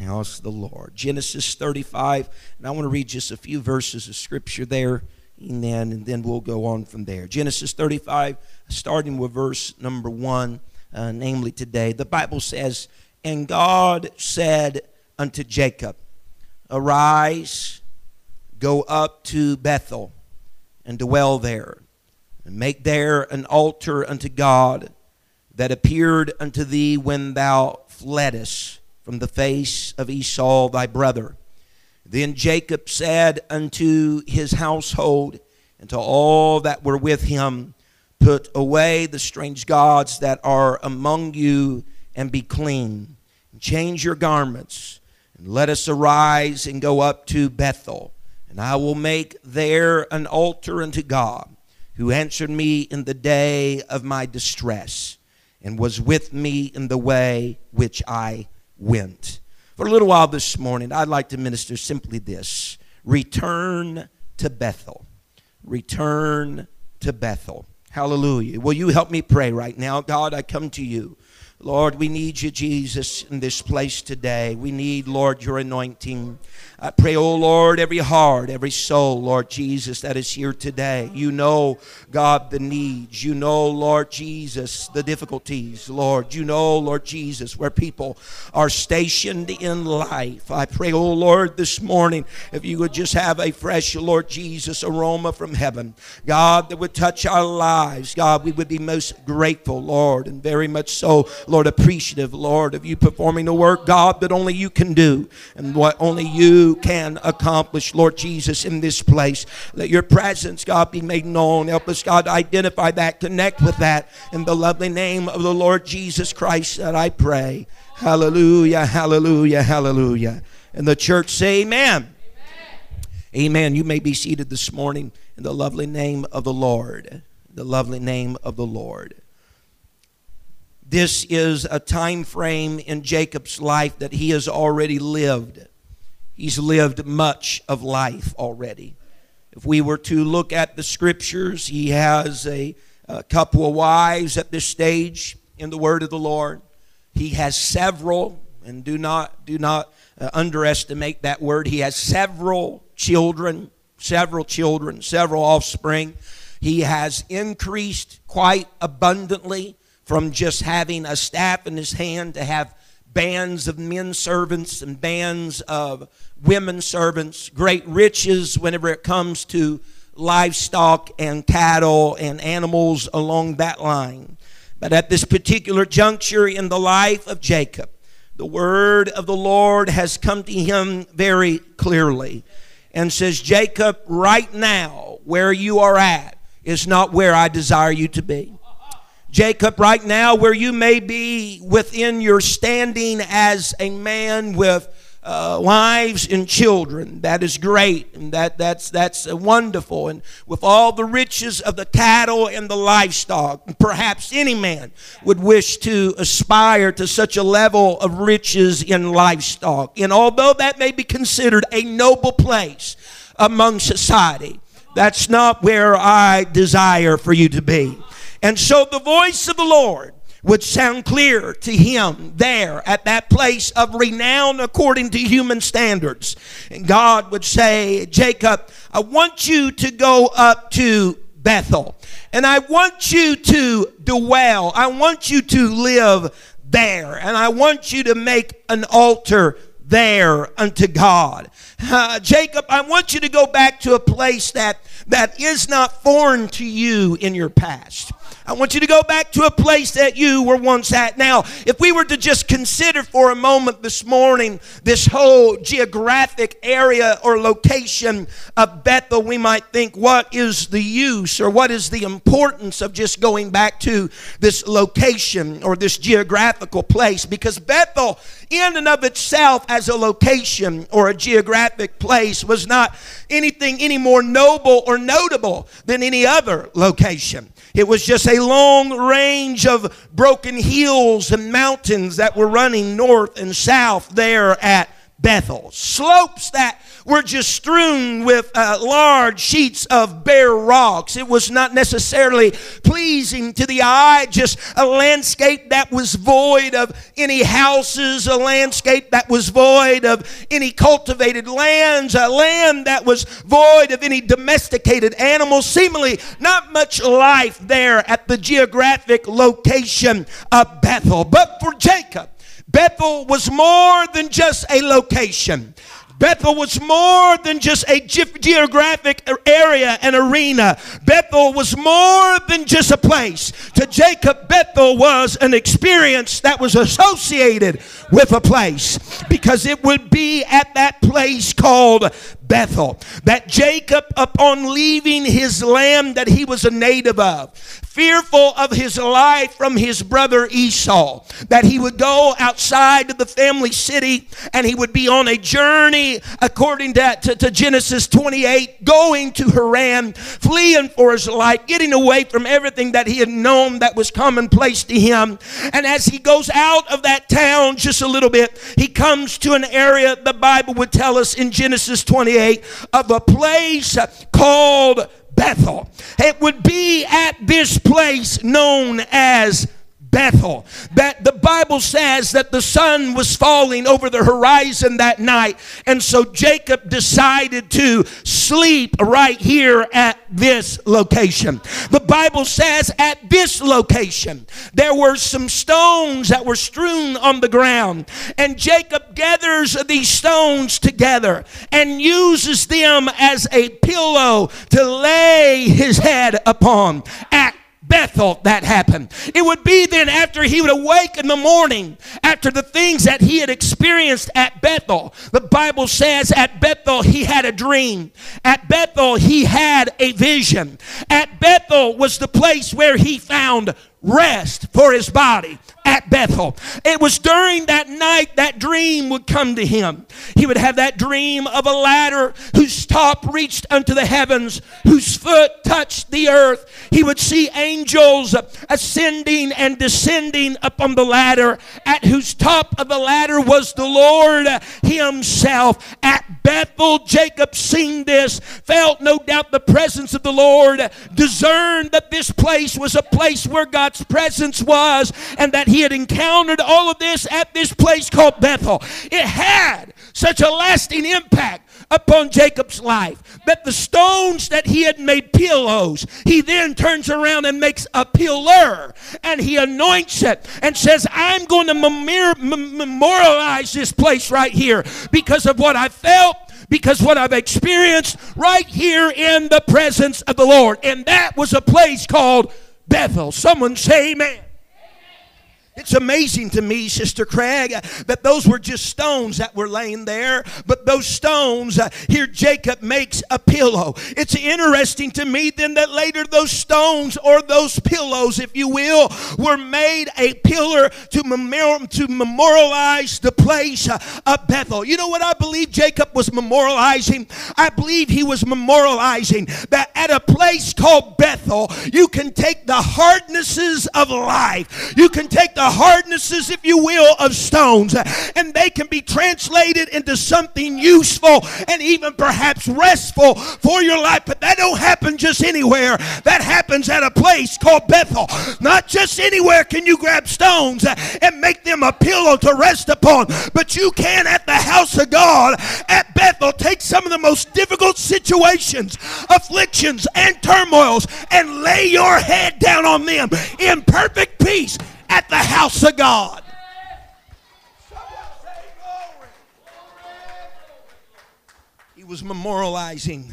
House the Lord. Genesis 35. And I want to read just a few verses of scripture there. Amen. And then we'll go on from there. Genesis 35, starting with verse number 1, uh, namely today. The Bible says, And God said unto Jacob, Arise, go up to Bethel, and dwell there, and make there an altar unto God that appeared unto thee when thou fleddest from the face of Esau thy brother. Then Jacob said unto his household and to all that were with him, Put away the strange gods that are among you and be clean. Change your garments, and let us arise and go up to Bethel. And I will make there an altar unto God, who answered me in the day of my distress, and was with me in the way which I went. For a little while this morning, I'd like to minister simply this Return to Bethel. Return to Bethel. Hallelujah. Will you help me pray right now? God, I come to you. Lord, we need you, Jesus, in this place today. We need, Lord, your anointing. I pray, oh Lord, every heart, every soul, Lord Jesus, that is here today. You know, God, the needs. You know, Lord Jesus, the difficulties, Lord. You know, Lord Jesus, where people are stationed in life. I pray, oh Lord, this morning, if you would just have a fresh, Lord Jesus, aroma from heaven. God, that would touch our lives. God, we would be most grateful, Lord, and very much so, Lord, appreciative, Lord, of you performing the work, God, that only you can do and what only you can accomplish, Lord Jesus, in this place. Let your presence, God, be made known. Help us, God, identify that, connect with that. In the lovely name of the Lord Jesus Christ that I pray. Hallelujah, hallelujah, hallelujah. And the church say, Amen. Amen. Amen. You may be seated this morning in the lovely name of the Lord. The lovely name of the Lord. This is a time frame in Jacob's life that he has already lived. He's lived much of life already. If we were to look at the scriptures, he has a, a couple of wives at this stage in the word of the Lord. He has several, and do not do not uh, underestimate that word. He has several children, several children, several offspring. He has increased quite abundantly from just having a staff in his hand to have bands of men servants and bands of women servants, great riches whenever it comes to livestock and cattle and animals along that line. But at this particular juncture in the life of Jacob, the word of the Lord has come to him very clearly and says, Jacob, right now, where you are at is not where I desire you to be. Jacob, right now, where you may be within your standing as a man with uh, wives and children. That is great, and that that's that's wonderful. And with all the riches of the cattle and the livestock, perhaps any man would wish to aspire to such a level of riches in livestock. And although that may be considered a noble place among society, that's not where I desire for you to be. And so the voice of the Lord would sound clear to him there at that place of renown according to human standards. And God would say, Jacob, I want you to go up to Bethel. And I want you to dwell. I want you to live there. And I want you to make an altar there unto God. Uh, Jacob, I want you to go back to a place that, that is not foreign to you in your past. I want you to go back to a place that you were once at. Now, if we were to just consider for a moment this morning this whole geographic area or location of Bethel, we might think, what is the use or what is the importance of just going back to this location or this geographical place? Because Bethel in and of itself as a location or a geographic place was not anything any more noble or notable than any other location. It was just a long range of broken hills and mountains that were running north and south there at Bethel. Slopes that were just strewn with uh, large sheets of bare rocks. It was not necessarily pleasing to the eye, just a landscape that was void of any houses, a landscape that was void of any cultivated lands, a land that was void of any domesticated animals. Seemingly, not much life there at the geographic location of Bethel. But for Jacob, Bethel was more than just a location. Bethel was more than just a geographic area and arena. Bethel was more than just a place. To Jacob, Bethel was an experience that was associated with a place because it would be at that place called Bethel. That Jacob, upon leaving his land that he was a native of, fearful of his life from his brother Esau, that he would go outside of the family city and he would be on a journey, according to, to, to Genesis 28, going to Haran, fleeing for his life, getting away from everything that he had known that was commonplace to him. And as he goes out of that town just a little bit, he comes to an area the Bible would tell us in Genesis 28 of a place called Bethel. It would be at this place known as Bethel. That the Bible says that the sun was falling over the horizon that night. And so Jacob decided to sleep right here at this location. The Bible says at this location there were some stones that were strewn on the ground. And Jacob gathers these stones together and uses them as a pillow to lay his head upon. At Bethel that happened. It would be then after he would awake in the morning, after the things that he had experienced at Bethel. The Bible says at Bethel he had a dream. At Bethel he had a vision. At Bethel was the place where he found rest for his body at Bethel. It was during that night that dream would come to him. He would have that dream of a ladder whose top reached unto the heavens, whose foot touched the earth. He would see angels ascending and descending upon the ladder, at whose top of the ladder was the Lord Himself. At Bethel, Jacob seen this, felt no doubt the presence of the Lord, discerned that this place was a place where God's presence was, and that he had encountered all of this at this place called Bethel. It had such a lasting impact upon Jacob's life that the stones that he had made pillows, he then turns around and makes a pillar and he anoints it and says, I'm going to memorialize this place right here because of what I felt because what I've experienced right here in the presence of the Lord. And that was a place called Bethel. Someone say amen. It's amazing to me, Sister Craig, that those were just stones that were laying there, but those stones, uh, here Jacob makes a pillow. It's interesting to me then that later those stones or those pillows, if you will, were made a pillar to, memor- to memorialize the place uh, of Bethel. You know what I believe Jacob was memorializing? I believe he was memorializing that at a place called Bethel, you can take the hardnesses of life, you can take the the hardnesses, if you will, of stones, and they can be translated into something useful and even perhaps restful for your life. But that don't happen just anywhere. That happens at a place called Bethel. Not just anywhere can you grab stones and make them a pillow to rest upon, but you can at the house of God at Bethel take some of the most difficult situations, afflictions, and turmoils and lay your head down on them in perfect peace at the house of God. He was memorializing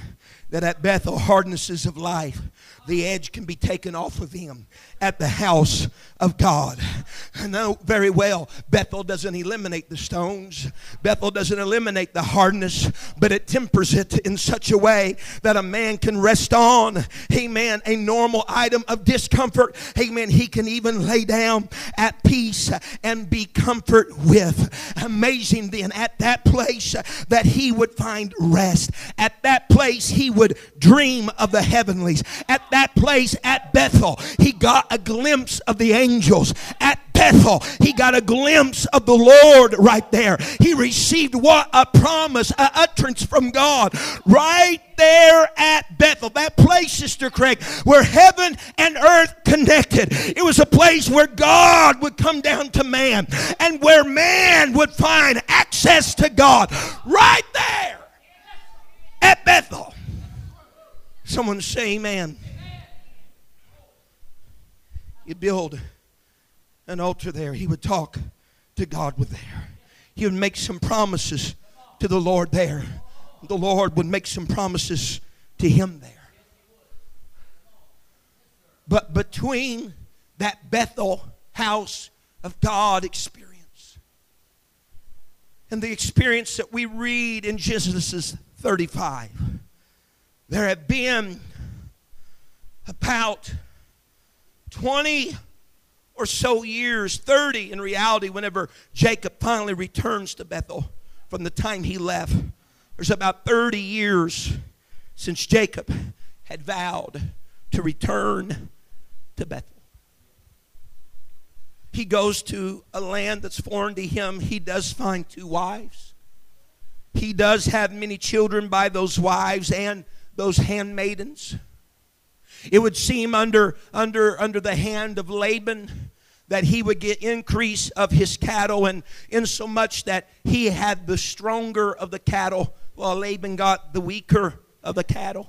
that at Bethel, hardnesses of life, the edge can be taken off of him at the house of God. I know very well Bethel doesn't eliminate the stones, Bethel doesn't eliminate the hardness, but it tempers it in such a way that a man can rest on, amen, a normal item of discomfort, amen. He can even lay down at peace and be comfort with. Amazing then, at that place that he would find rest, at that place he would dream of the heavenlies, at that place at Bethel, he got a glimpse of the angels. At Bethel, he got a glimpse of the Lord right there. He received what? A promise, a utterance from God right there at Bethel. That place, Sister Craig, where heaven and earth connected. It was a place where God would come down to man and where man would find access to God right there at Bethel. Someone say amen build an altar there. He would talk to God with there. He would make some promises to the Lord there. The Lord would make some promises to him there. But between that Bethel house of God experience and the experience that we read in Genesis 35, there have been about 20 or so years, 30 in reality, whenever Jacob finally returns to Bethel from the time he left. There's about 30 years since Jacob had vowed to return to Bethel. He goes to a land that's foreign to him. He does find two wives. He does have many children by those wives and those handmaidens. It would seem under, under, under the hand of Laban that he would get increase of his cattle, and in so much that he had the stronger of the cattle, while Laban got the weaker of the cattle.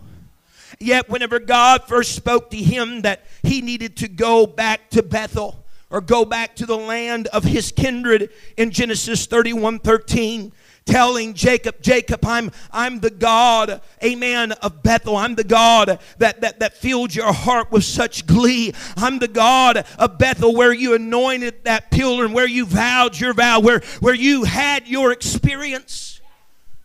Yet, whenever God first spoke to him that he needed to go back to Bethel or go back to the land of his kindred in Genesis 31 13, telling Jacob, Jacob, I'm, I'm the God, amen, of Bethel. I'm the God that, that, that filled your heart with such glee. I'm the God of Bethel where you anointed that pillar and where you vowed your vow, where, where you had your experience.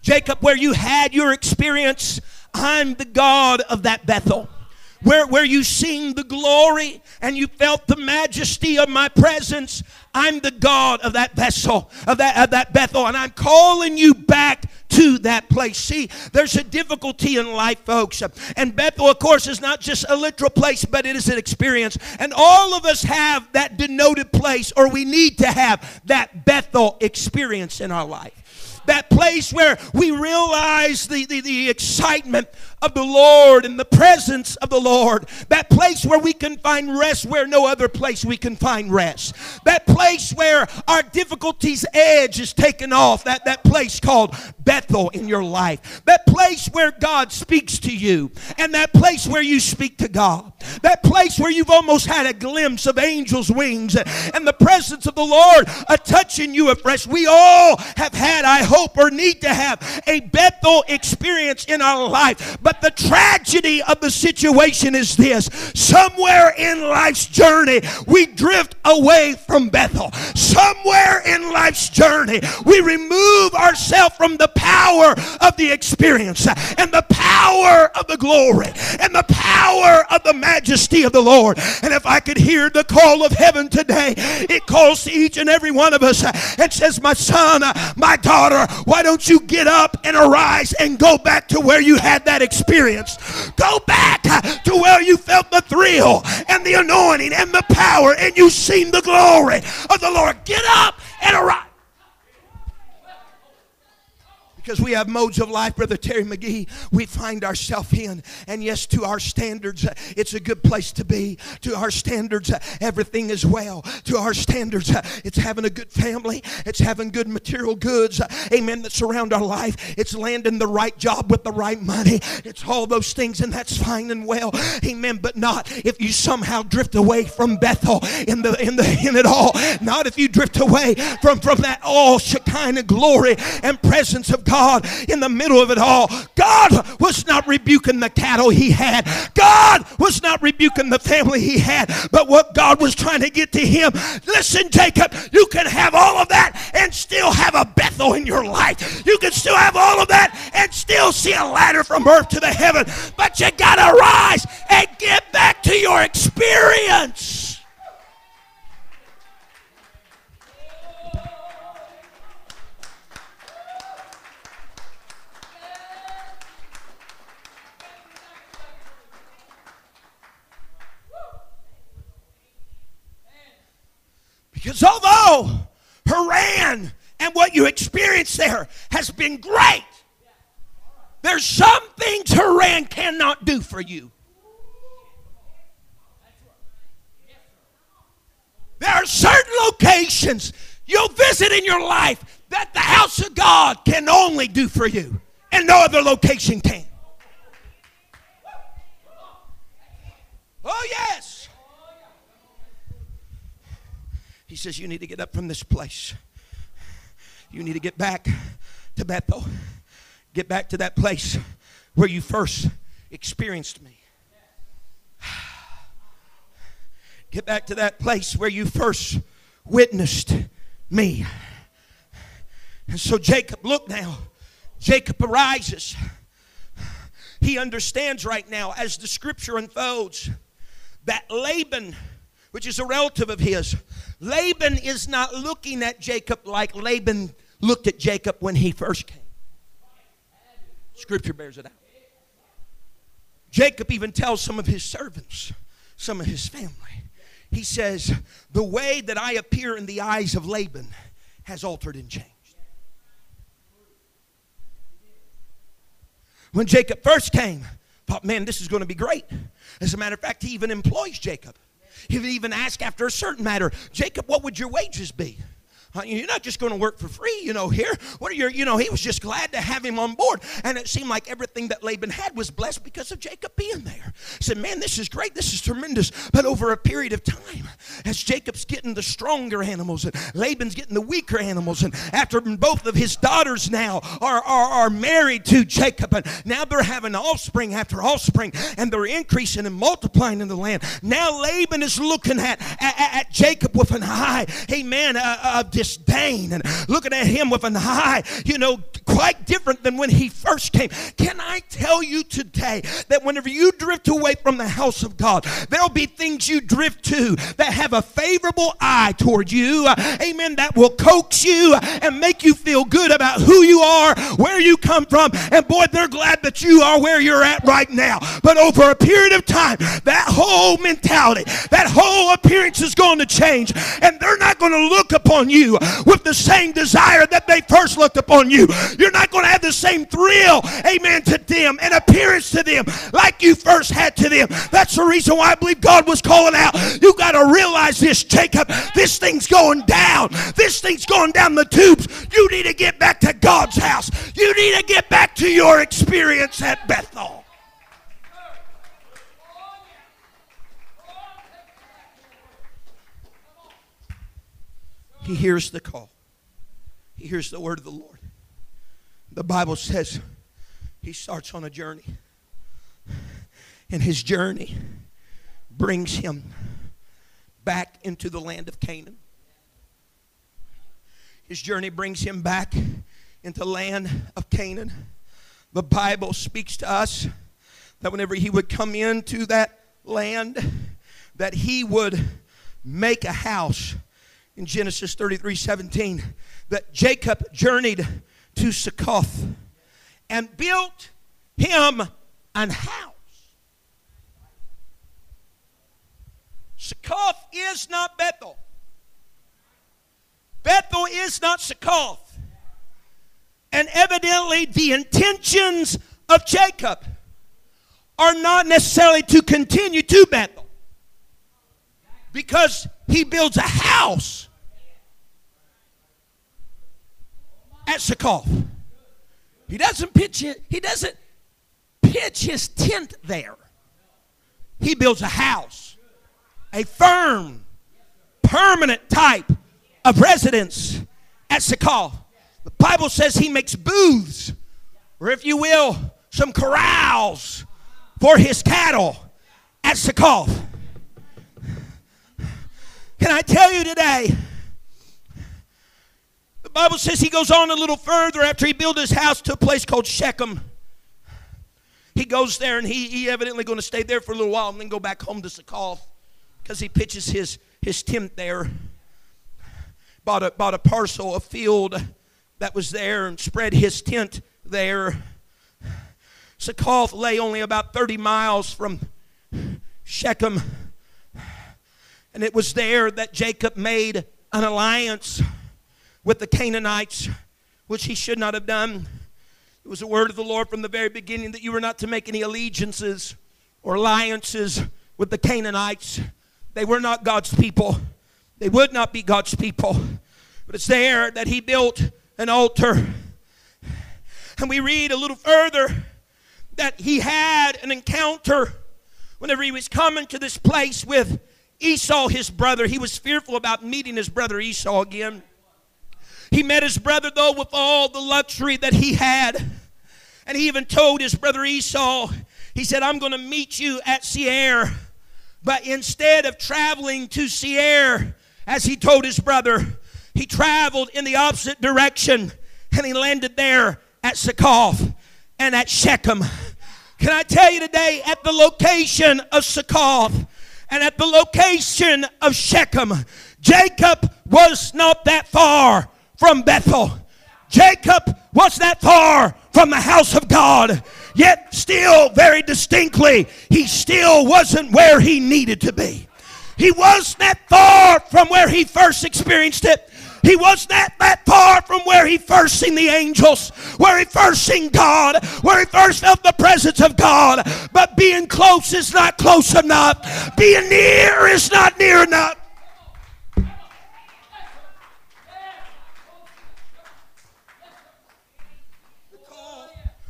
Jacob, where you had your experience, I'm the God of that Bethel where, where you seen the glory and you felt the majesty of my presence. I'm the God of that vessel, of that, of that Bethel, and I'm calling you back to that place. See, there's a difficulty in life, folks. And Bethel, of course, is not just a literal place, but it is an experience. And all of us have that denoted place, or we need to have that Bethel experience in our life that place where we realize the, the, the excitement of the Lord and the presence of the Lord. That place where we can find rest where no other place we can find rest. That place where our difficulties' edge is taken off. That, that place called Bethel in your life. That place where God speaks to you. And that place where you speak to God. That place where you've almost had a glimpse of angels' wings and the presence of the Lord a touching you afresh. We all have had, I hope, or need to have a Bethel experience in our life. But the tragedy of the situation is this somewhere in life's journey, we drift away from Bethel. Somewhere in life's journey, we remove ourselves from the power of the experience and the power of the glory and the power of the majesty of the Lord. And if I could hear the call of heaven today, it calls to each and every one of us and says, My son, my daughter, why don't you get up and arise and go back to where you had that experience? Experience. Go back to where you felt the thrill and the anointing and the power and you seen the glory of the Lord. Get up and arise because we have modes of life, Brother Terry McGee, we find ourselves in. And yes, to our standards, it's a good place to be. To our standards, everything is well. To our standards, it's having a good family, it's having good material goods, amen, that surround our life. It's landing the right job with the right money. It's all those things, and that's fine and well, amen. But not if you somehow drift away from Bethel in the in the in it all. Not if you drift away from from that all Shekinah glory and presence of God God in the middle of it all. God was not rebuking the cattle he had, God was not rebuking the family he had, but what God was trying to get to him. Listen, Jacob, you can have all of that and still have a Bethel in your life. You can still have all of that and still see a ladder from earth to the heaven, but you got to rise and get back to your experience. Because although Haran and what you experience there has been great, there's some things Haran cannot do for you. There are certain locations you'll visit in your life that the house of God can only do for you, and no other location can. Oh, yes. He says, You need to get up from this place. You need to get back to Bethel. Get back to that place where you first experienced me. Get back to that place where you first witnessed me. And so Jacob, look now. Jacob arises. He understands right now as the scripture unfolds that Laban, which is a relative of his, Laban is not looking at Jacob like Laban looked at Jacob when he first came. Scripture bears it out. Jacob even tells some of his servants, some of his family, he says, The way that I appear in the eyes of Laban has altered and changed. When Jacob first came, thought, man, this is going to be great. As a matter of fact, he even employs Jacob. He would even ask after a certain matter, Jacob, what would your wages be? You're not just going to work for free, you know, here. What are your, you know, he was just glad to have him on board. And it seemed like everything that Laban had was blessed because of Jacob being there. He said, man, this is great. This is tremendous. But over a period of time, as Jacob's getting the stronger animals and Laban's getting the weaker animals, and after both of his daughters now are, are, are married to Jacob, and now they're having offspring after offspring, and they're increasing and multiplying in the land. Now Laban is looking at, at, at Jacob with an eye, amen, uh, uh, disdain and looking at him with an eye, you know, quite different than when he first came. Can I tell you today that whenever you drift away from the house of God, there'll be things you drift to that have a favorable eye toward you, uh, amen, that will coax you and make you feel good about who you are, where you come from, and boy, they're glad that you are where you're at right now. But over a period of time, that whole mentality, that whole appearance is going to change, and they're not going to look upon you with the same desire that they first looked upon you. You're not going to have the same thrill, amen, to them and appearance to them like you first had to them. That's the reason why I believe God was calling out. You got to realize this, Jacob. This thing's going down. This thing's going down the tubes. You need to get back to God's house. You need to get back to your experience at Bethel. He hears the call, he hears the word of the Lord. The Bible says he starts on a journey, and his journey brings him back into the land of Canaan. His journey brings him back into the land of Canaan. The Bible speaks to us that whenever he would come into that land, that he would make a house in Genesis 33 17 that Jacob journeyed to Succoth and built him an house. Succoth is not Bethel. Bethel is not Succoth. And evidently, the intentions of Jacob are not necessarily to continue to Bethel because he builds a house at Succoth. He doesn't pitch it, he doesn't pitch his tent there. He builds a house, a firm, permanent type of residence at Succoth. The Bible says he makes booths, or if you will, some corrals for his cattle at Succoth. Can I tell you today? Bible says he goes on a little further after he built his house to a place called Shechem. He goes there and he, he evidently going to stay there for a little while and then go back home to Succoth because he pitches his, his tent there. Bought a, bought a parcel of field that was there and spread his tent there. Succoth lay only about 30 miles from Shechem. And it was there that Jacob made an alliance with the Canaanites, which he should not have done. It was a word of the Lord from the very beginning that you were not to make any allegiances or alliances with the Canaanites. They were not God's people, they would not be God's people. But it's there that he built an altar. And we read a little further that he had an encounter whenever he was coming to this place with Esau, his brother. He was fearful about meeting his brother Esau again. He met his brother, though, with all the luxury that he had. And he even told his brother Esau, he said, I'm going to meet you at Seir. But instead of traveling to Seir, as he told his brother, he traveled in the opposite direction and he landed there at Succoth and at Shechem. Can I tell you today, at the location of Succoth and at the location of Shechem, Jacob was not that far from Bethel. Jacob was that far from the house of God. Yet, still, very distinctly, he still wasn't where he needed to be. He was not that far from where he first experienced it. He was not that far from where he first seen the angels, where he first seen God, where he first felt the presence of God. But being close is not close enough. Being near is not near enough.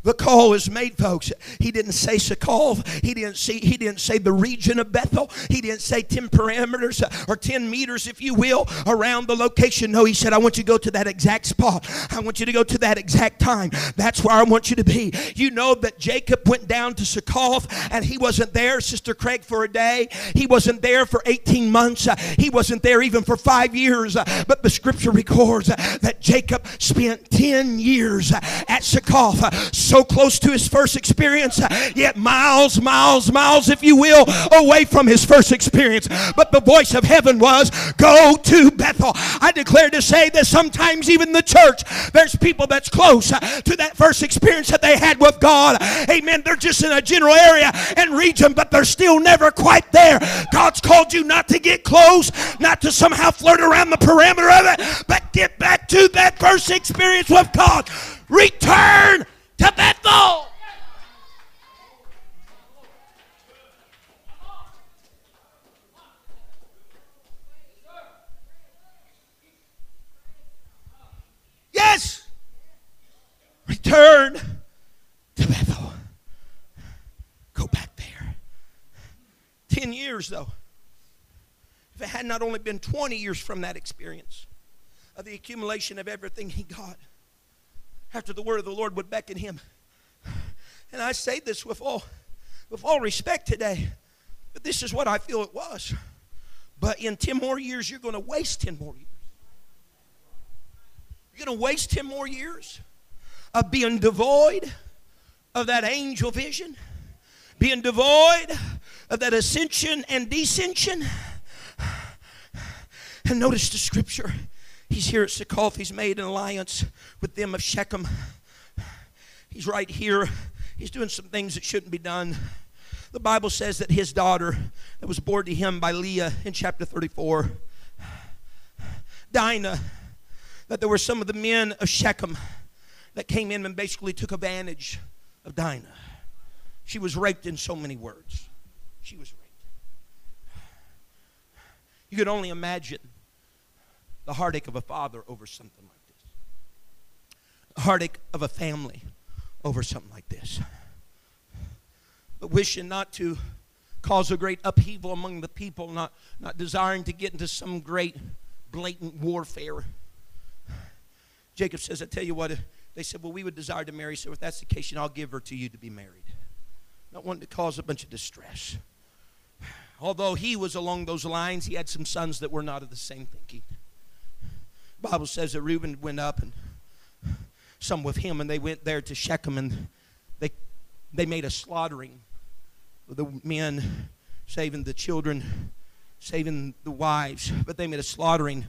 The call is made, folks. He didn't say Succoth. He didn't see. He didn't say the region of Bethel. He didn't say ten parameters uh, or ten meters, if you will, around the location. No, he said, "I want you to go to that exact spot. I want you to go to that exact time. That's where I want you to be." You know that Jacob went down to Succoth, and he wasn't there, Sister Craig, for a day. He wasn't there for eighteen months. Uh, he wasn't there even for five years. Uh, but the Scripture records that Jacob spent ten years at Succoth. So so close to his first experience, yet miles, miles, miles, if you will, away from his first experience. But the voice of heaven was, Go to Bethel. I declare to say that sometimes even the church, there's people that's close to that first experience that they had with God. Amen. They're just in a general area and region, but they're still never quite there. God's called you not to get close, not to somehow flirt around the perimeter of it, but get back to that first experience with God. Return to Bethel. Yes. Return to Bethel. Go back there. Ten years, though. If it had not only been 20 years from that experience of the accumulation of everything he got, after the word of the Lord would beckon him. And I say this with all, with all respect today, but this is what I feel it was. But in 10 more years, you're going to waste 10 more years. You're going to waste 10 more years of being devoid of that angel vision, being devoid of that ascension and descension. And notice the scripture He's here at Succoth. He's made an alliance with them of Shechem. He's right here. He's doing some things that shouldn't be done. The Bible says that his daughter, that was born to him by Leah in chapter 34, Dinah, that there were some of the men of Shechem that came in and basically took advantage of Dinah. She was raped in so many words. She was raped. You could only imagine the heartache of a father over something like this, the heartache of a family over something like this. But wishing not to cause a great upheaval among the people, not, not desiring to get into some great blatant warfare. Jacob says, I tell you what, they said, Well, we would desire to marry. So if that's the case, I'll give her to you to be married. Not wanting to cause a bunch of distress. Although he was along those lines, he had some sons that were not of the same thinking. Bible says that Reuben went up and some with him, and they went there to Shechem, and they they made a slaughtering of the men, saving the children, saving the wives, but they made a slaughtering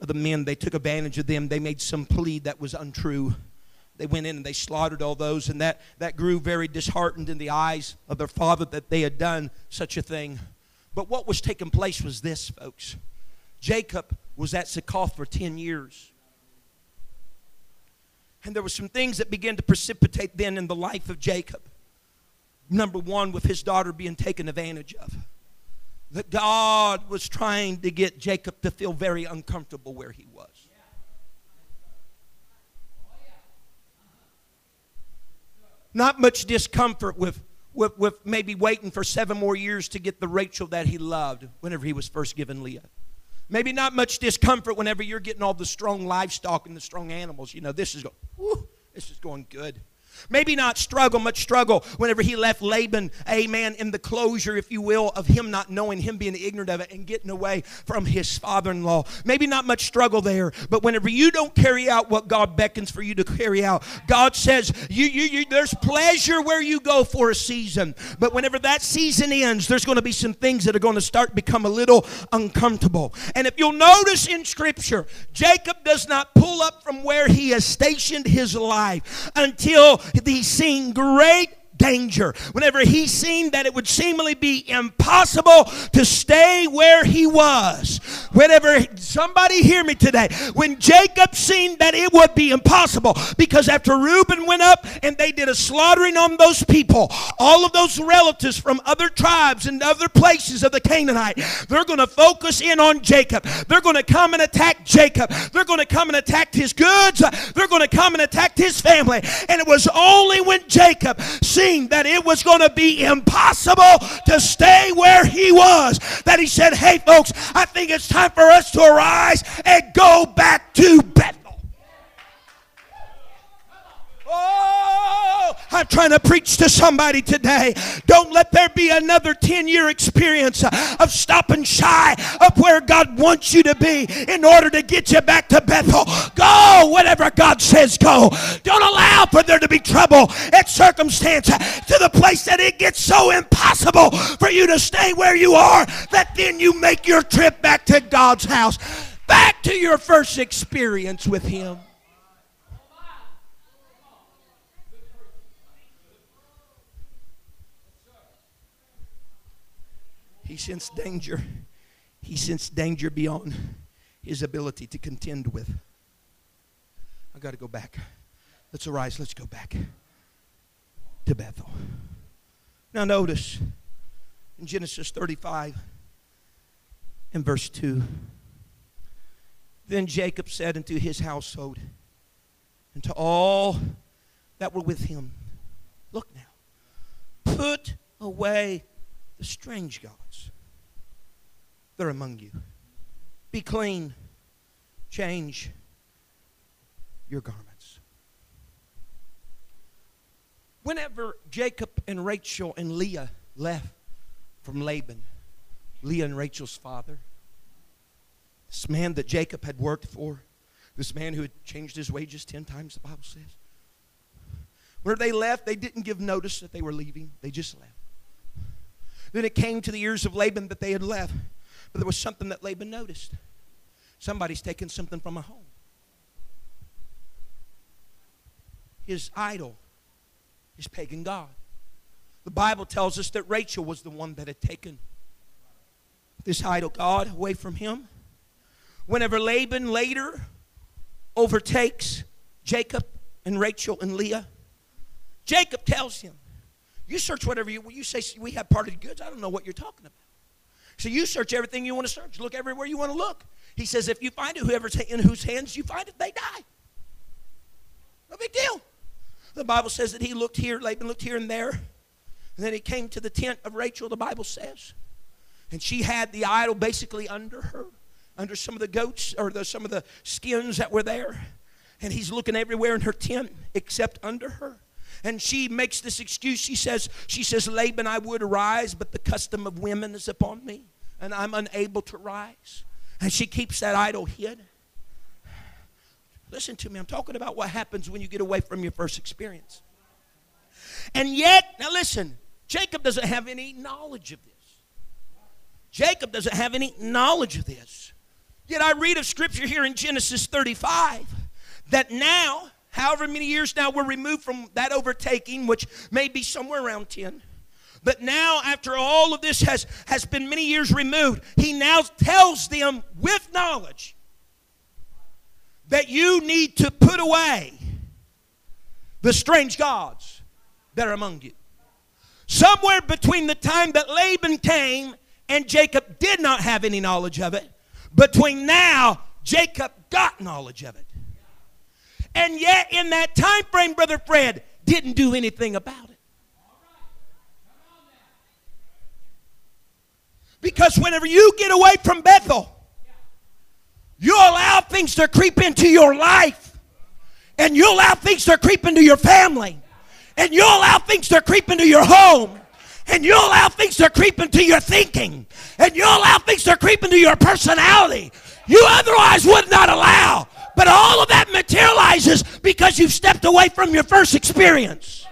of the men. They took advantage of them. They made some plea that was untrue. They went in and they slaughtered all those, and that, that grew very disheartened in the eyes of their father that they had done such a thing. But what was taking place was this, folks. Jacob was at Succoth for 10 years. And there were some things that began to precipitate then in the life of Jacob. Number one, with his daughter being taken advantage of. That God was trying to get Jacob to feel very uncomfortable where he was. Not much discomfort with, with, with maybe waiting for seven more years to get the Rachel that he loved whenever he was first given Leah. Maybe not much discomfort whenever you're getting all the strong livestock and the strong animals. You know, this is going, whew, this is going good. Maybe not struggle, much struggle whenever he left Laban, amen, in the closure, if you will, of him not knowing, him being ignorant of it, and getting away from his father in law. Maybe not much struggle there, but whenever you don't carry out what God beckons for you to carry out, God says, you, you, you, there's pleasure where you go for a season. But whenever that season ends, there's going to be some things that are going to start become a little uncomfortable. And if you'll notice in Scripture, Jacob does not pull up from where he has stationed his life until he's seen great danger. Whenever he seen that it would seemingly be impossible to stay where he was. Whenever somebody hear me today, when Jacob seen that it would be impossible, because after Reuben went up and they did a slaughtering on those people, all of those relatives from other tribes and other places of the Canaanite, they're going to focus in on Jacob. They're going to come and attack Jacob. They're going to come and attack his goods. They're going to come and attack his family. And it was only when Jacob seen that it was going to be impossible to stay where he was, that he said, Hey, folks, I think it's time for us to arise and go back to Bethel. Oh, I'm trying to preach to somebody today. Don't let there be another 10 year experience of stopping shy of where God wants you to be in order to get you back to Bethel. Go whatever God says go. Don't allow for there to be trouble and circumstance to the place that it gets so impossible for you to stay where you are that then you make your trip back to God's house, back to your first experience with Him. He sensed danger. He sensed danger beyond his ability to contend with. I got to go back. Let's arise. Let's go back to Bethel. Now, notice in Genesis 35 and verse 2 Then Jacob said unto his household and to all that were with him, Look now, put away the strange gods that are among you. Be clean, change your garments. Whenever Jacob and Rachel and Leah left from Laban, Leah and Rachel's father, this man that Jacob had worked for, this man who had changed his wages 10 times, the Bible says. Whenever they left, they didn't give notice that they were leaving, they just left. Then it came to the ears of Laban that they had left. But there was something that Laban noticed. Somebody's taken something from a home. His idol, his pagan God. The Bible tells us that Rachel was the one that had taken this idol God away from him. Whenever Laban later overtakes Jacob and Rachel and Leah, Jacob tells him, you search whatever you you say we have parted goods. I don't know what you're talking about. So you search everything you want to search. Look everywhere you want to look. He says, if you find it, whoever's in whose hands you find it, they die. No big deal. The Bible says that he looked here, Laban looked here and there. And then he came to the tent of Rachel, the Bible says. And she had the idol basically under her, under some of the goats or the, some of the skins that were there. And he's looking everywhere in her tent except under her. And she makes this excuse. She says, she says, Laban, I would arise, but the custom of women is upon me, and I'm unable to rise. And she keeps that idol hid. Listen to me, I'm talking about what happens when you get away from your first experience. And yet, now listen, Jacob doesn't have any knowledge of this. Jacob doesn't have any knowledge of this. Yet I read of scripture here in Genesis 35 that now, however many years now we're removed from that overtaking, which may be somewhere around 10. But now, after all of this has, has been many years removed, he now tells them with knowledge that you need to put away the strange gods that are among you. Somewhere between the time that Laban came and Jacob did not have any knowledge of it, between now, Jacob got knowledge of it. And yet, in that time frame, Brother Fred didn't do anything about it. Because whenever you get away from Bethel, you allow things to creep into your life, and you allow things to creep into your family, and you allow things to creep into your home, and you allow things to creep into your thinking, and you allow things to creep into your personality. You otherwise would not allow. But all of that materializes because you've stepped away from your first experience.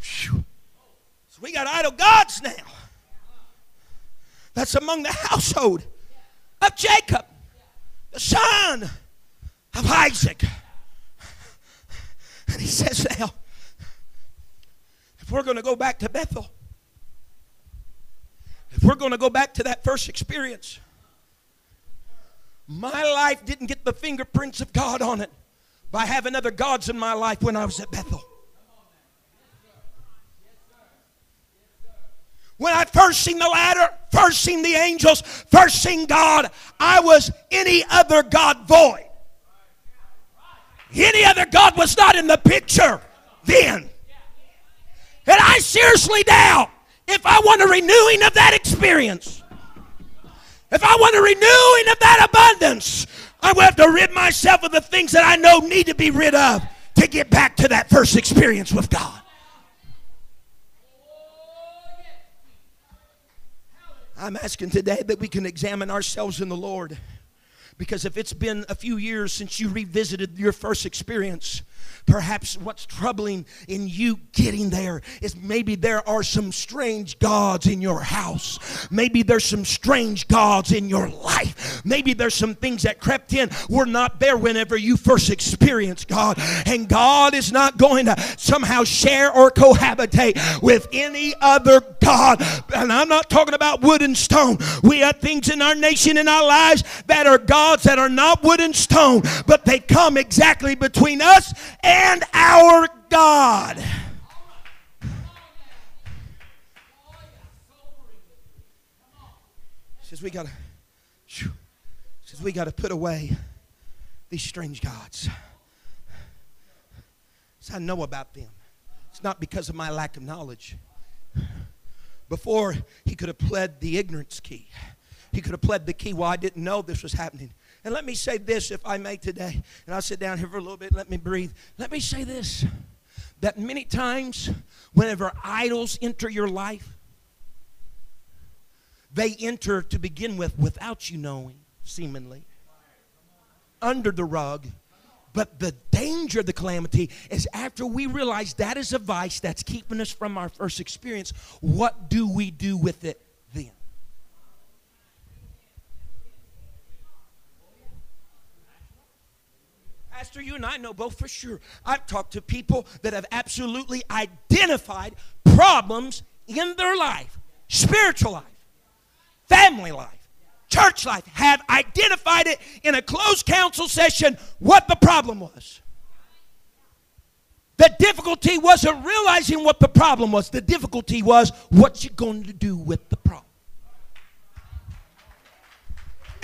So we got idol gods now. That's among the household of Jacob, the son of Isaac. And he says now, we're going to go back to Bethel, if we're going to go back to that first experience, my life didn't get the fingerprints of God on it by having other gods in my life when I was at Bethel. When I first seen the ladder, first seen the angels, first seen God, I was any other God void. Any other God was not in the picture then. And I seriously doubt if I want a renewing of that experience, if I want a renewing of that abundance, I will have to rid myself of the things that I know need to be rid of to get back to that first experience with God. I'm asking today that we can examine ourselves in the Lord. Because if it's been a few years since you revisited your first experience, Perhaps what's troubling in you getting there is maybe there are some strange gods in your house. Maybe there's some strange gods in your life. Maybe there's some things that crept in were not there whenever you first experienced God. And God is not going to somehow share or cohabitate with any other God. And I'm not talking about wood and stone. We have things in our nation, in our lives that are gods that are not wood and stone, but they come exactly between us and our God. Says we gotta says we gotta put away these strange gods. So I know about them. It's not because of my lack of knowledge. Before he could have pled the ignorance key. He could have pled the key. Well, I didn't know this was happening. And let me say this, if I may, today, and I'll sit down here for a little bit, let me breathe. Let me say this that many times, whenever idols enter your life, they enter to begin with without you knowing, seemingly, under the rug. But the danger of the calamity is after we realize that is a vice that's keeping us from our first experience, what do we do with it Pastor, you and I know both for sure. I've talked to people that have absolutely identified problems in their life, spiritual life, family life, church life, have identified it in a closed council session what the problem was. The difficulty wasn't realizing what the problem was. The difficulty was what you're going to do with the problem.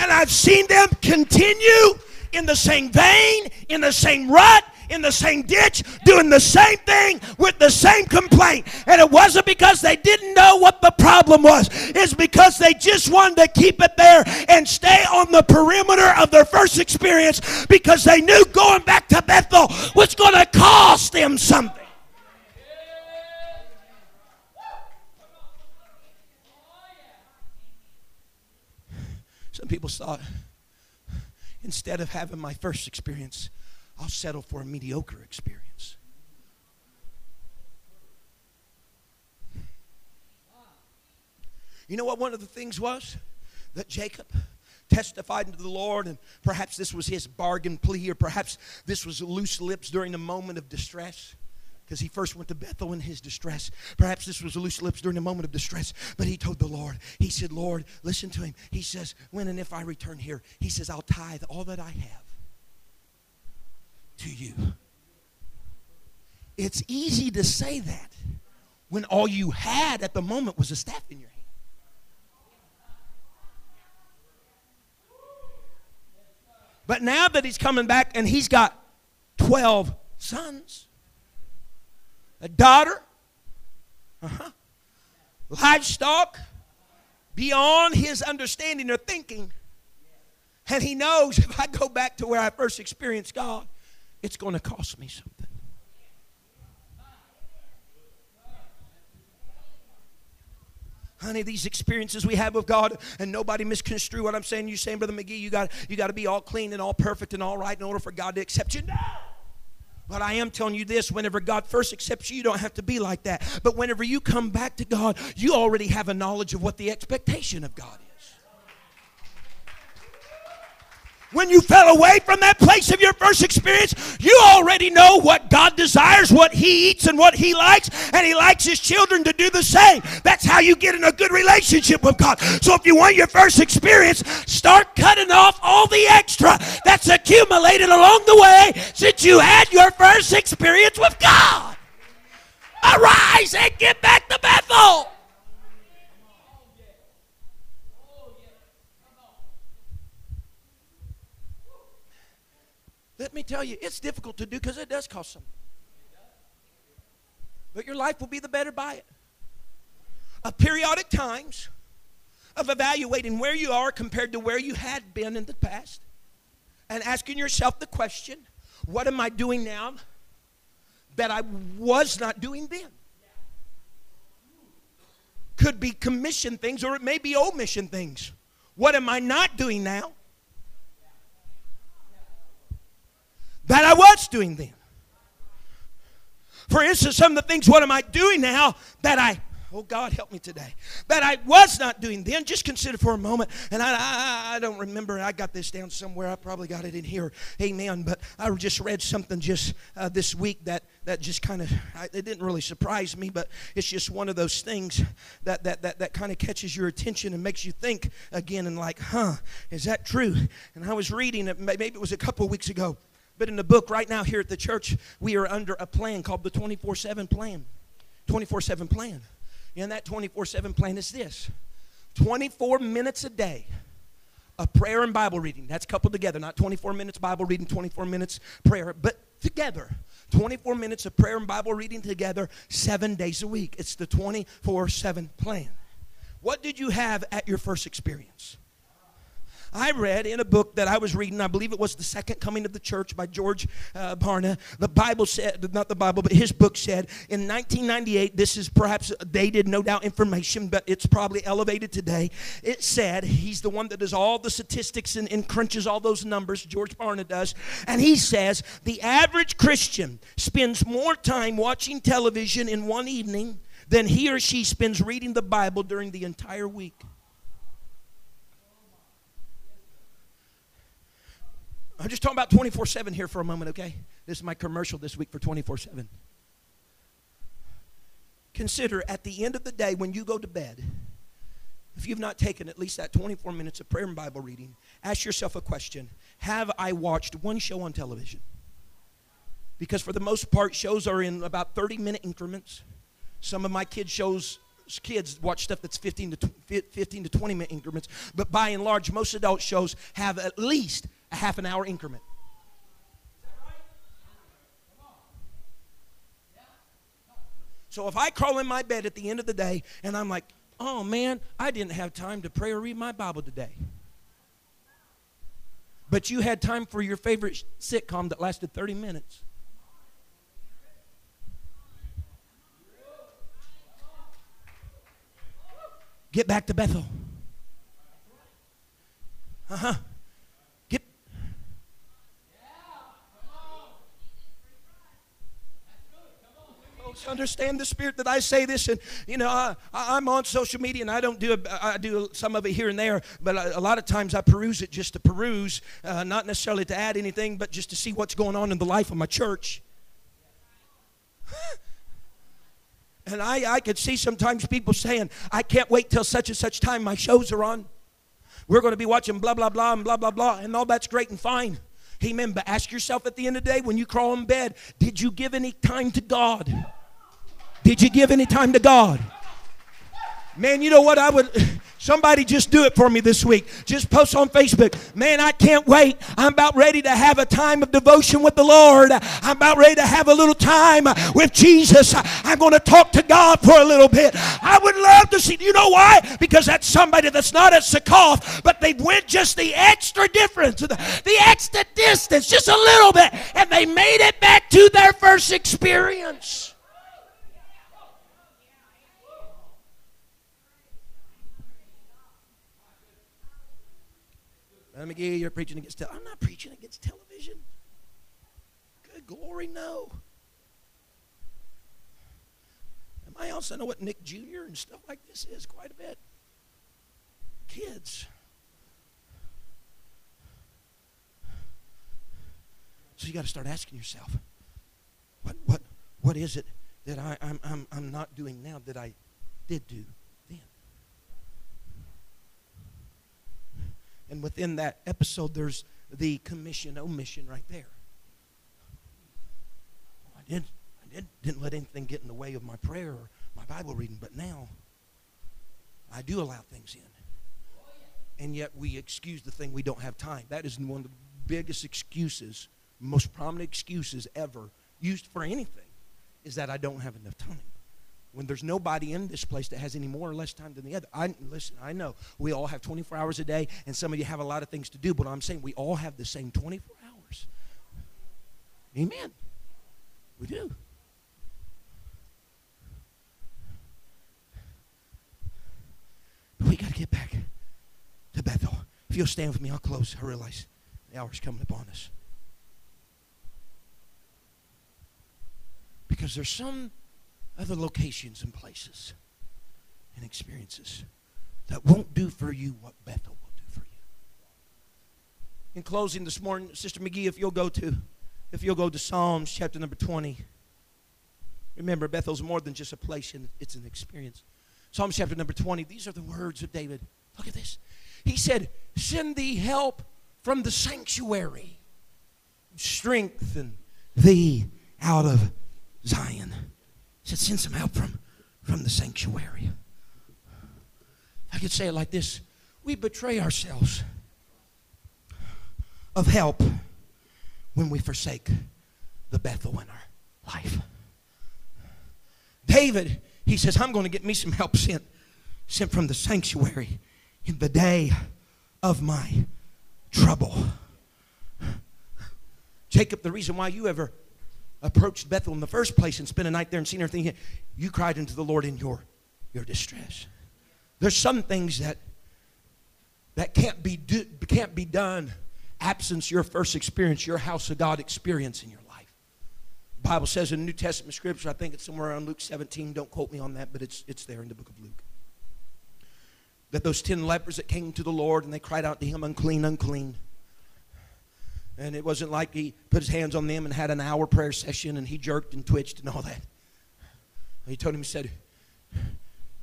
And I've seen them continue in the same vein, in the same rut, in the same ditch, doing the same thing with the same complaint. And it wasn't because they didn't know what the problem was, it's because they just wanted to keep it there and stay on the perimeter of their first experience because they knew going back to Bethel was going to cost them something. Some people thought, instead of having my first experience, I'll settle for a mediocre experience. You know what one of the things was? That Jacob testified to the Lord, and perhaps this was his bargain plea, or perhaps this was loose lips during a moment of distress because he first went to Bethel in his distress. Perhaps this was a loose lips during a moment of distress, but he told the Lord, he said, Lord, listen to him. He says, when and if I return here, he says, I'll tithe all that I have to you. It's easy to say that when all you had at the moment was a staff in your hand. But now that he's coming back and he's got 12 sons, a daughter, uh-huh, livestock beyond his understanding or thinking. And he knows if I go back to where I first experienced God, it's going to cost me something. Honey, these experiences we have with God, and nobody misconstrue what I'm saying. You're saying, Brother McGee, you got you got to be all clean and all perfect and all right in order for God to accept you. No. But I am telling you this whenever God first accepts you, you don't have to be like that. But whenever you come back to God, you already have a knowledge of what the expectation of God is. When you fell away from that place of your first experience, you already know what God desires, what He eats, and what He likes, and He likes His children to do the same. That's how you get in a good relationship with God. So if you want your first experience, start cutting off all the extra that's accumulated along the way since you had your first experience with God. Arise and get back to Bethel. Let me tell you, it's difficult to do because it does cost something. But your life will be the better by it. A periodic times of evaluating where you are compared to where you had been in the past and asking yourself the question what am I doing now that I was not doing then? Could be commission things or it may be omission things. What am I not doing now that I was doing then. For instance, some of the things, what am I doing now that I, oh God, help me today, that I was not doing then? Just consider for a moment, and I, I, I don't remember, I got this down somewhere, I probably got it in here, amen, but I just read something just uh, this week that, that just kind of, it didn't really surprise me, but it's just one of those things that, that, that, that kind of catches your attention and makes you think again and like, huh, is that true? And I was reading it, maybe it was a couple weeks ago, but in the book, right now here at the church, we are under a plan called the 24 7 plan. 24 7 plan. And that 24 7 plan is this 24 minutes a day of prayer and Bible reading. That's coupled together, not 24 minutes Bible reading, 24 minutes prayer, but together. 24 minutes of prayer and Bible reading together, seven days a week. It's the 24 7 plan. What did you have at your first experience? I read in a book that I was reading, I believe it was The Second Coming of the Church by George uh, Barna. The Bible said, not the Bible, but his book said, in 1998, this is perhaps dated, no doubt, information, but it's probably elevated today. It said, he's the one that does all the statistics and, and crunches all those numbers, George Barna does, and he says, the average Christian spends more time watching television in one evening than he or she spends reading the Bible during the entire week. I'm just talking about 24 7 here for a moment, okay? This is my commercial this week for 24 7. Consider at the end of the day when you go to bed, if you've not taken at least that 24 minutes of prayer and Bible reading, ask yourself a question Have I watched one show on television? Because for the most part, shows are in about 30 minute increments. Some of my kids' shows kids watch stuff that's 15 to 15 to 20 minute increments but by and large most adult shows have at least a half an hour increment. So if I crawl in my bed at the end of the day and I'm like, oh man, I didn't have time to pray or read my Bible today. But you had time for your favorite sitcom that lasted 30 minutes. Get back to Bethel. Uh huh. Understand the spirit that I say this, and you know I, I'm on social media, and I don't do a, I do some of it here and there, but a, a lot of times I peruse it just to peruse, uh, not necessarily to add anything, but just to see what's going on in the life of my church. And I, I could see sometimes people saying, I can't wait till such and such time my shows are on. We're going to be watching blah, blah, blah, and blah, blah, blah. And all that's great and fine. Amen. But ask yourself at the end of the day, when you crawl in bed, did you give any time to God? Did you give any time to God? Man, you know what I would. Somebody just do it for me this week. Just post on Facebook. Man, I can't wait. I'm about ready to have a time of devotion with the Lord. I'm about ready to have a little time with Jesus. I'm going to talk to God for a little bit. I would love to see. You know why? Because that's somebody that's not at Succoth, but they went just the extra difference, the, the extra distance, just a little bit, and they made it back to their first experience. Give you, you're preaching against television. I'm not preaching against television. Good glory, no. And I also know what Nick Jr. and stuff like this is quite a bit. Kids. So you got to start asking yourself, what, what, what is it that I, I'm, I'm, I'm not doing now that I did do? And within that episode, there's the commission omission right there. Oh, I did I did, didn't let anything get in the way of my prayer or my Bible reading, but now I do allow things in. And yet we excuse the thing we don't have time. That is one of the biggest excuses, most prominent excuses ever used for anything, is that I don't have enough time when there's nobody in this place that has any more or less time than the other. I listen, I know we all have 24 hours a day and some of you have a lot of things to do, but I'm saying we all have the same 24 hours. Amen. We do. We got to get back to Bethel. If you'll stand with me, I'll close. I realize the hour's coming upon us. Because there's some other locations and places and experiences that won't do for you what Bethel will do for you. In closing this morning, Sister McGee, if you'll go to if you'll go to Psalms chapter number 20. Remember, Bethel's more than just a place, it's an experience. Psalms chapter number 20, these are the words of David. Look at this. He said, Send thee help from the sanctuary, strengthen thee out of Zion said, send some help from, from the sanctuary. I could say it like this We betray ourselves of help when we forsake the Bethel in our life. David, he says, I'm going to get me some help sent, sent from the sanctuary in the day of my trouble. Jacob, the reason why you ever approached Bethel in the first place and spent a night there and seen everything, you cried unto the Lord in your, your distress. There's some things that that can't be do, can't be done absence your first experience, your house of God experience in your life. The Bible says in New Testament scripture, I think it's somewhere around Luke 17, don't quote me on that, but it's, it's there in the book of Luke. That those ten lepers that came to the Lord and they cried out to him, unclean, unclean. And it wasn't like he put his hands on them and had an hour prayer session and he jerked and twitched and all that. He told him, he said,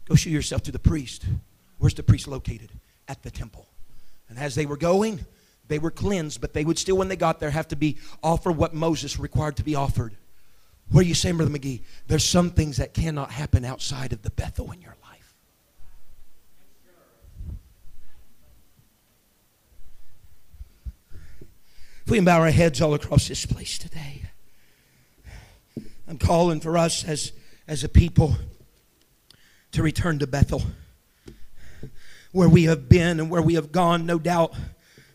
Go show yourself to the priest. Where's the priest located? At the temple. And as they were going, they were cleansed, but they would still, when they got there, have to be offered what Moses required to be offered. What are you saying, Brother McGee? There's some things that cannot happen outside of the Bethel in your life. If we bow our heads all across this place today, I'm calling for us as, as a people to return to Bethel. Where we have been and where we have gone, no doubt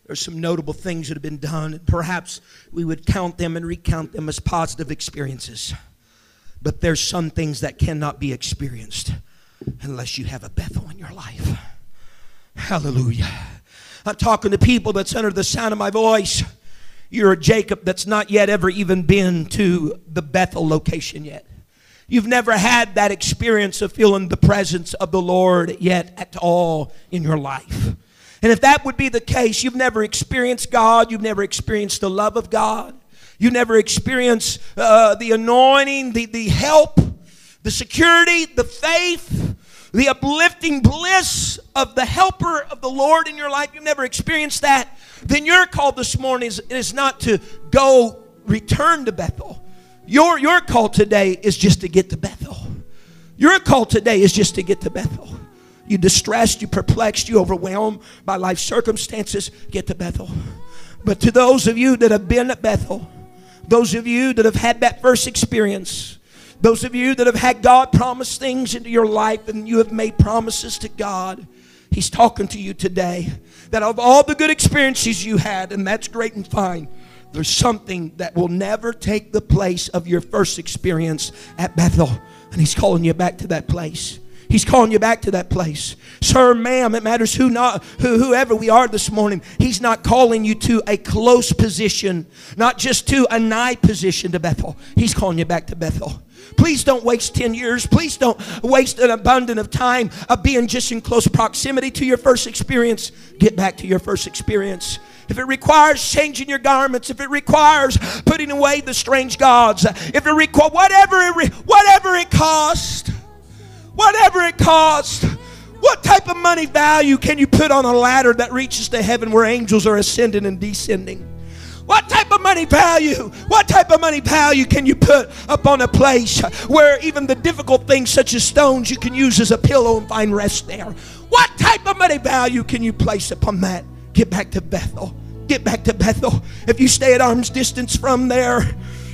there's some notable things that have been done. Perhaps we would count them and recount them as positive experiences. But there's some things that cannot be experienced unless you have a Bethel in your life. Hallelujah. I'm talking to people that's under the sound of my voice. You're a Jacob that's not yet ever even been to the Bethel location yet. You've never had that experience of feeling the presence of the Lord yet at all in your life. And if that would be the case, you've never experienced God, you've never experienced the love of God, you never experienced uh, the anointing, the, the help, the security, the faith, the uplifting bliss of the helper of the Lord in your life, you've never experienced that, then your call this morning is, is not to go return to Bethel. Your, your call today is just to get to Bethel. Your call today is just to get to Bethel. You distressed, you perplexed, you overwhelmed by life circumstances, get to Bethel. But to those of you that have been at Bethel, those of you that have had that first experience, those of you that have had God promise things into your life and you have made promises to God, He's talking to you today that of all the good experiences you had, and that's great and fine, there's something that will never take the place of your first experience at Bethel. And He's calling you back to that place. He's calling you back to that place. Sir, ma'am, it matters who not who, whoever we are this morning. He's not calling you to a close position, not just to a nigh position to Bethel. He's calling you back to Bethel. Please don't waste 10 years. Please don't waste an abundance of time of being just in close proximity to your first experience. Get back to your first experience. If it requires changing your garments, if it requires putting away the strange gods, if it requires whatever it re- whatever it costs, whatever it costs. What type of money value can you put on a ladder that reaches to heaven where angels are ascending and descending? What type of money value? What type of money value can you put upon a place where even the difficult things such as stones you can use as a pillow and find rest there? What type of money value can you place upon that? Get back to Bethel. Get back to Bethel. If you stay at arm's distance from there,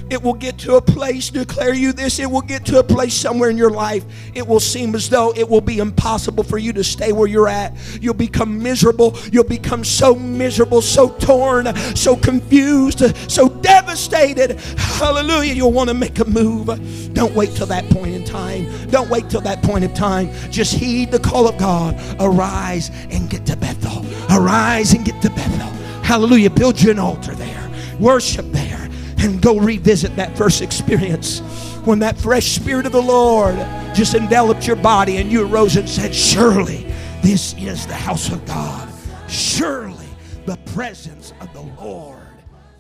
it will get to a place, declare you this, it will get to a place somewhere in your life. It will seem as though it will be impossible for you to stay where you're at. You'll become miserable. You'll become so miserable, so torn, so confused, so devastated. Hallelujah. You'll want to make a move. Don't wait till that point in time. Don't wait till that point in time. Just heed the call of God. Arise and get to Bethel. Arise and get to Bethel. Hallelujah. Build you an altar there. Worship there and go revisit that first experience when that fresh spirit of the Lord just enveloped your body and you arose and said, Surely this is the house of God. Surely the presence of the Lord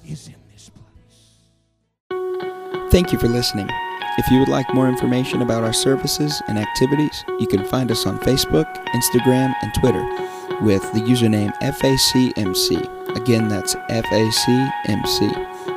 is in this place. Thank you for listening. If you would like more information about our services and activities, you can find us on Facebook, Instagram, and Twitter with the username FACMC. Again, that's FACMC.